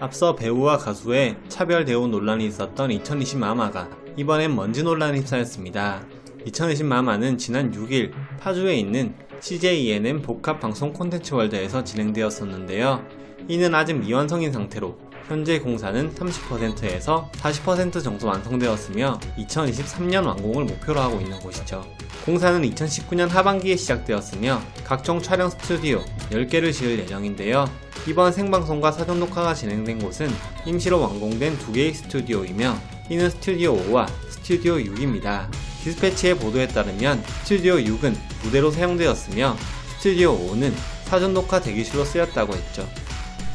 앞서 배우와 가수의 차별 대우 논란이 있었던 2020 마마가 이번엔 먼지 논란에 휩싸였습니다. 2020 마마는 지난 6일 파주에 있는 CJENM 복합 방송 콘텐츠 월드에서 진행되었었는데요. 이는 아직 미완성인 상태로 현재 공사는 30%에서 40% 정도 완성되었으며 2023년 완공을 목표로 하고 있는 곳이죠. 공사는 2019년 하반기에 시작되었으며 각종 촬영 스튜디오 10개를 지을 예정인데요. 이번 생방송과 사전 녹화가 진행된 곳은 임시로 완공된 두 개의 스튜디오이며 이는 스튜디오 5와 스튜디오 6입니다. 디스패치의 보도에 따르면 스튜디오 6은 무대로 사용되었으며 스튜디오 5는 사전 녹화 대기실로 쓰였다고 했죠.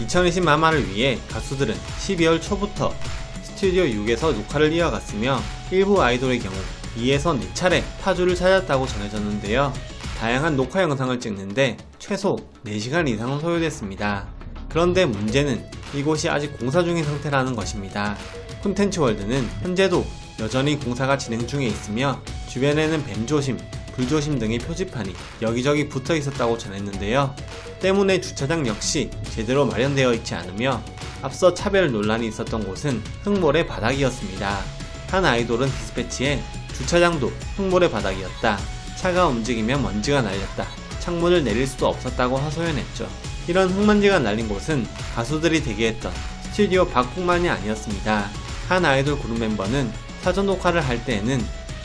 2020 마마를 위해 가수들은 12월 초부터 스튜디오 6에서 녹화를 이어갔으며 일부 아이돌의 경우 2에서 4차례 파주를 찾았다고 전해졌는데요. 다양한 녹화 영상을 찍는데 최소 4시간 이상은 소요됐습니다. 그런데 문제는 이곳이 아직 공사 중인 상태라는 것입니다. 콘텐츠 월드는 현재도 여전히 공사가 진행 중에 있으며 주변에는 뱀 조심, 불 조심 등의 표지판이 여기저기 붙어 있었다고 전했는데요. 때문에 주차장 역시 제대로 마련되어 있지 않으며 앞서 차별 논란이 있었던 곳은 흙모래 바닥이었습니다. 한 아이돌은 디스패치에 주차장도 흙모래 바닥이었다. 차가 움직이면 먼지가 날렸다. 창문을 내릴 수도 없었다고 하소연했죠. 이런 흙먼지가 날린 곳은 가수들이 대기했던 스튜디오 밖뿐만이 아니었습니다. 한 아이돌 그룹 멤버는 사전 녹화를 할 때에는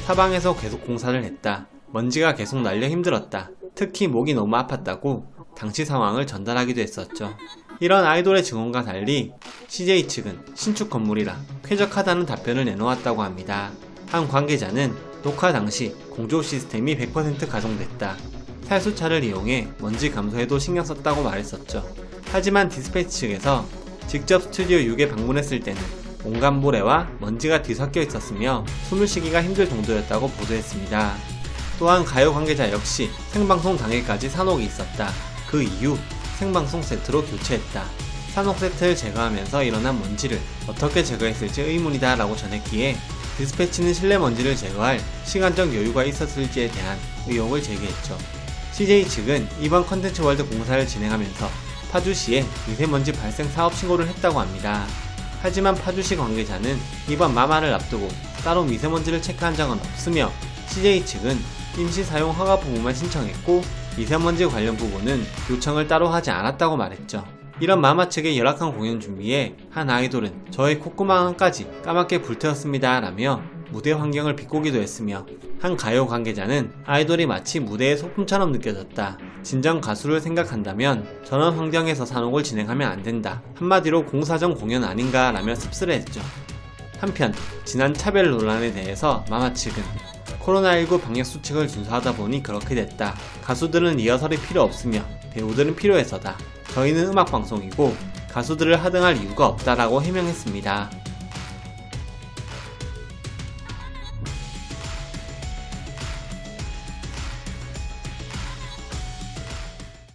사방에서 계속 공사를 했다. 먼지가 계속 날려 힘들었다. 특히 목이 너무 아팠다고 당시 상황을 전달하기도 했었죠. 이런 아이돌의 증언과 달리 CJ 측은 신축 건물이라 쾌적하다는 답변을 내놓았다고 합니다. 한 관계자는 녹화 당시 공조 시스템이 100% 가동됐다. 탈수차를 이용해 먼지 감소에도 신경 썼다고 말했었죠. 하지만 디스패치 측에서 직접 스튜디오 6에 방문했을 때는 온갖 모래와 먼지가 뒤섞여 있었으며 숨을 쉬기가 힘들 정도였다고 보도했습니다. 또한 가요 관계자 역시 생방송 당일까지 산옥이 있었다. 그 이후 생방송 세트로 교체했다. 산옥 세트를 제거하면서 일어난 먼지를 어떻게 제거했을지 의문이다 라고 전했기에 디스패치는 실내 먼지를 제거할 시간적 여유가 있었을지에 대한 의혹을 제기했죠. CJ 측은 이번 컨텐츠 월드 공사를 진행하면서 파주시에 미세먼지 발생 사업 신고를 했다고 합니다. 하지만 파주시 관계자는 이번 마마를 앞두고 따로 미세먼지를 체크한 적은 없으며 CJ 측은 임시 사용 허가 부분만 신청했고 미세먼지 관련 부분은 요청을 따로 하지 않았다고 말했죠. 이런 마마 측의 열악한 공연 준비에 한 아이돌은 저의 콧구멍까지 까맣게 불태웠습니다 라며 무대 환경을 비꼬기도 했으며 한 가요 관계자는 아이돌이 마치 무대의 소품처럼 느껴졌다. 진정 가수를 생각한다면 전원 환경에서 산옥을 진행하면 안 된다. 한마디로 공사전 공연 아닌가 라며 씁쓸해했죠. 한편 지난 차별 논란에 대해서 마마 측은 코로나19 방역 수칙을 준수하다 보니 그렇게 됐다. 가수들은 리허설이 필요 없으며 배우들은 필요해서다. 저희는 음악 방송이고 가수들을 하등할 이유가 없다라고 해명했습니다.